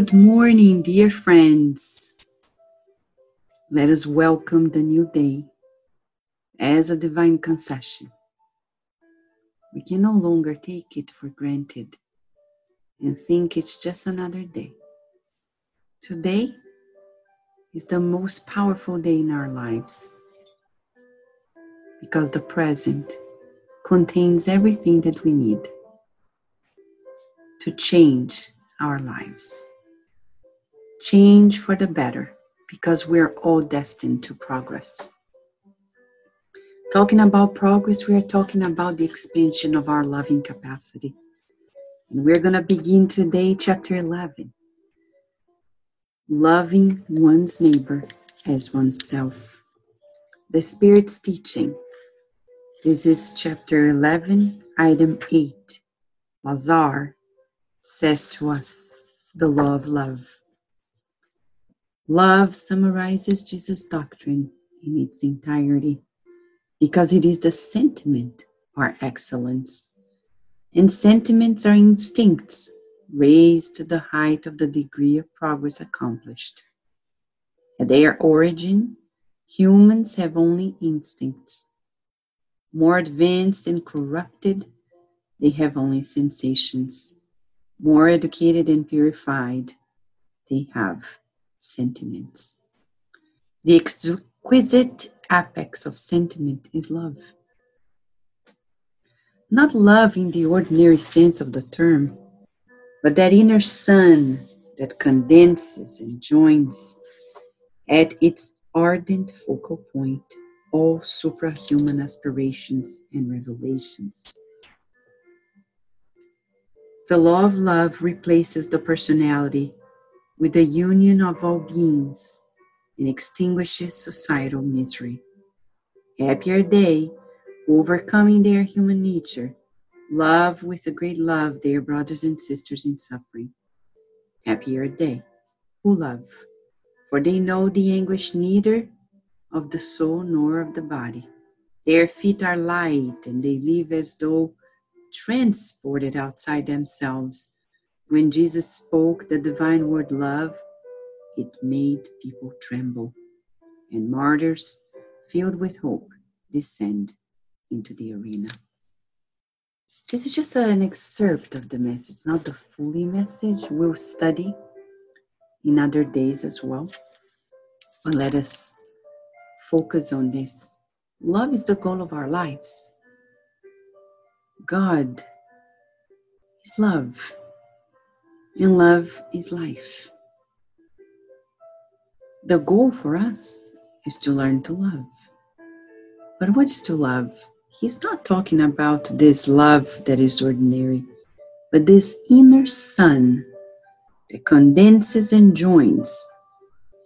Good morning, dear friends. Let us welcome the new day as a divine concession. We can no longer take it for granted and think it's just another day. Today is the most powerful day in our lives because the present contains everything that we need to change our lives. Change for the better because we're all destined to progress. Talking about progress, we are talking about the expansion of our loving capacity. And we're going to begin today, chapter 11 Loving one's neighbor as oneself. The Spirit's teaching. This is chapter 11, item 8. Lazar says to us the law of love. Love summarizes Jesus' doctrine in its entirety because it is the sentiment or excellence. And sentiments are instincts raised to the height of the degree of progress accomplished. At their origin, humans have only instincts. More advanced and corrupted, they have only sensations more educated and purified, they have sentiments. The exquisite apex of sentiment is love. Not love in the ordinary sense of the term, but that inner sun that condenses and joins at its ardent focal point all suprahuman aspirations and revelations. The law of love replaces the personality with the union of all beings and extinguishes societal misery. Happier they, overcoming their human nature, love with a great love their brothers and sisters in suffering. Happier they who love, for they know the anguish neither of the soul nor of the body. Their feet are light, and they live as though transported outside themselves. When Jesus spoke the divine word love, it made people tremble, and martyrs, filled with hope, descend into the arena. This is just an excerpt of the message, not the fully message. We'll study in other days as well. But let us focus on this. Love is the goal of our lives. God is love, and love is life. The goal for us is to learn to love. But what is to love? He's not talking about this love that is ordinary, but this inner sun that condenses and joins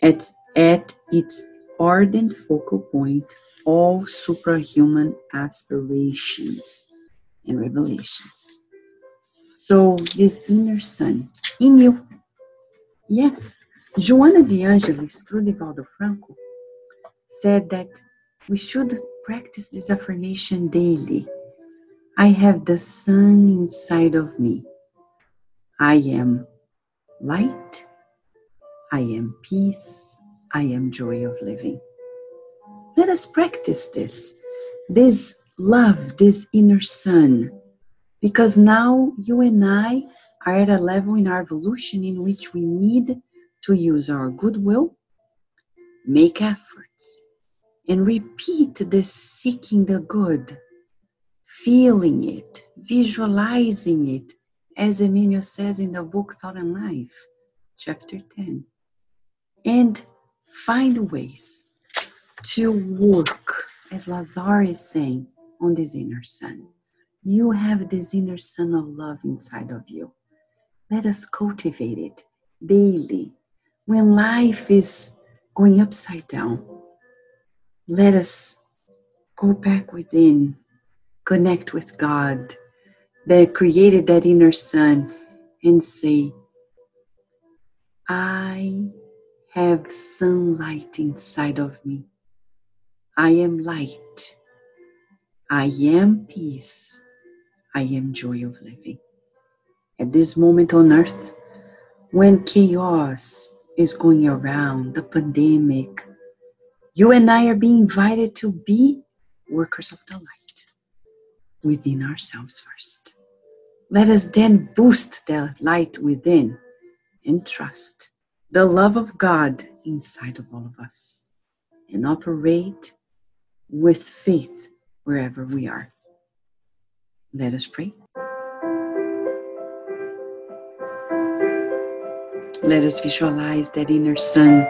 at, at its ardent focal point all suprahuman aspirations and revelations. So, this inner sun in you. Yes, Joana de Angelis, through Divaldo Franco, said that we should practice this affirmation daily. I have the sun inside of me. I am light. I am peace. I am joy of living. Let us practice this. This love this inner sun because now you and I are at a level in our evolution in which we need to use our goodwill, make efforts, and repeat this seeking the good, feeling it, visualizing it, as Emmanuel says in the book Thought and Life, chapter 10. And find ways to work, as Lazar is saying, on this inner sun. You have this inner sun of love inside of you. Let us cultivate it daily. When life is going upside down, let us go back within, connect with God that created that inner sun, and say, I have sunlight inside of me. I am light. I am peace. I am joy of living. At this moment on earth, when chaos is going around, the pandemic, you and I are being invited to be workers of the light within ourselves first. Let us then boost that light within and trust the love of God inside of all of us and operate with faith wherever we are. Let us pray. Let us visualize that inner sun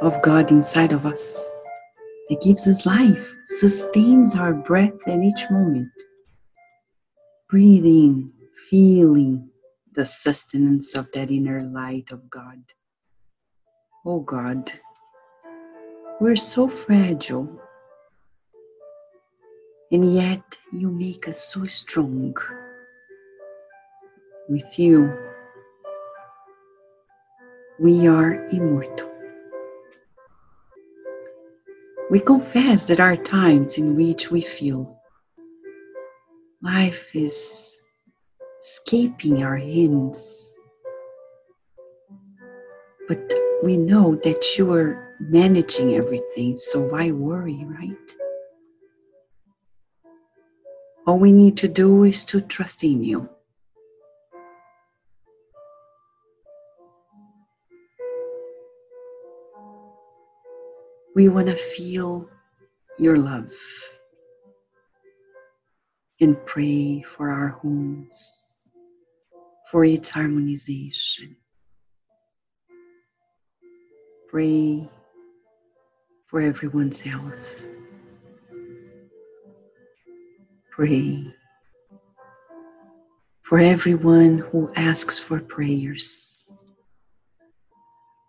of God inside of us that gives us life, sustains our breath at each moment. Breathing, feeling the sustenance of that inner light of God. Oh God, we're so fragile, and yet you make us so strong. With you, we are immortal. We confess that there are times in which we feel life is escaping our hands. But we know that you are managing everything, so why worry, right? All we need to do is to trust in you. We want to feel your love and pray for our homes, for its harmonization. Pray for everyone's health. Pray for everyone who asks for prayers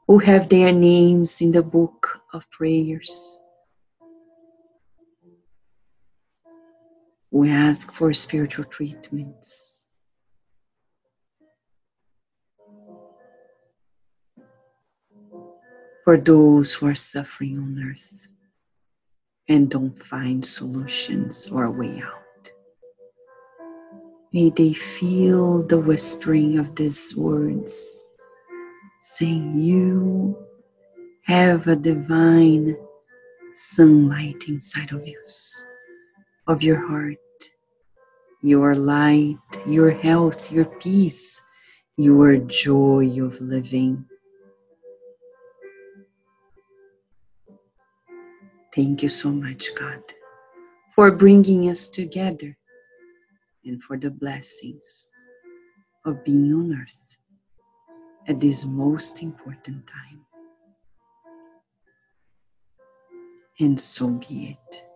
who have their names in the book of prayers. We ask for spiritual treatments. For those who are suffering on earth and don't find solutions or a way out. May they feel the whispering of these words saying you have a divine sunlight inside of you, of your heart, your light, your health, your peace, your joy of living. Thank you so much, God, for bringing us together and for the blessings of being on earth at this most important time. And so be it.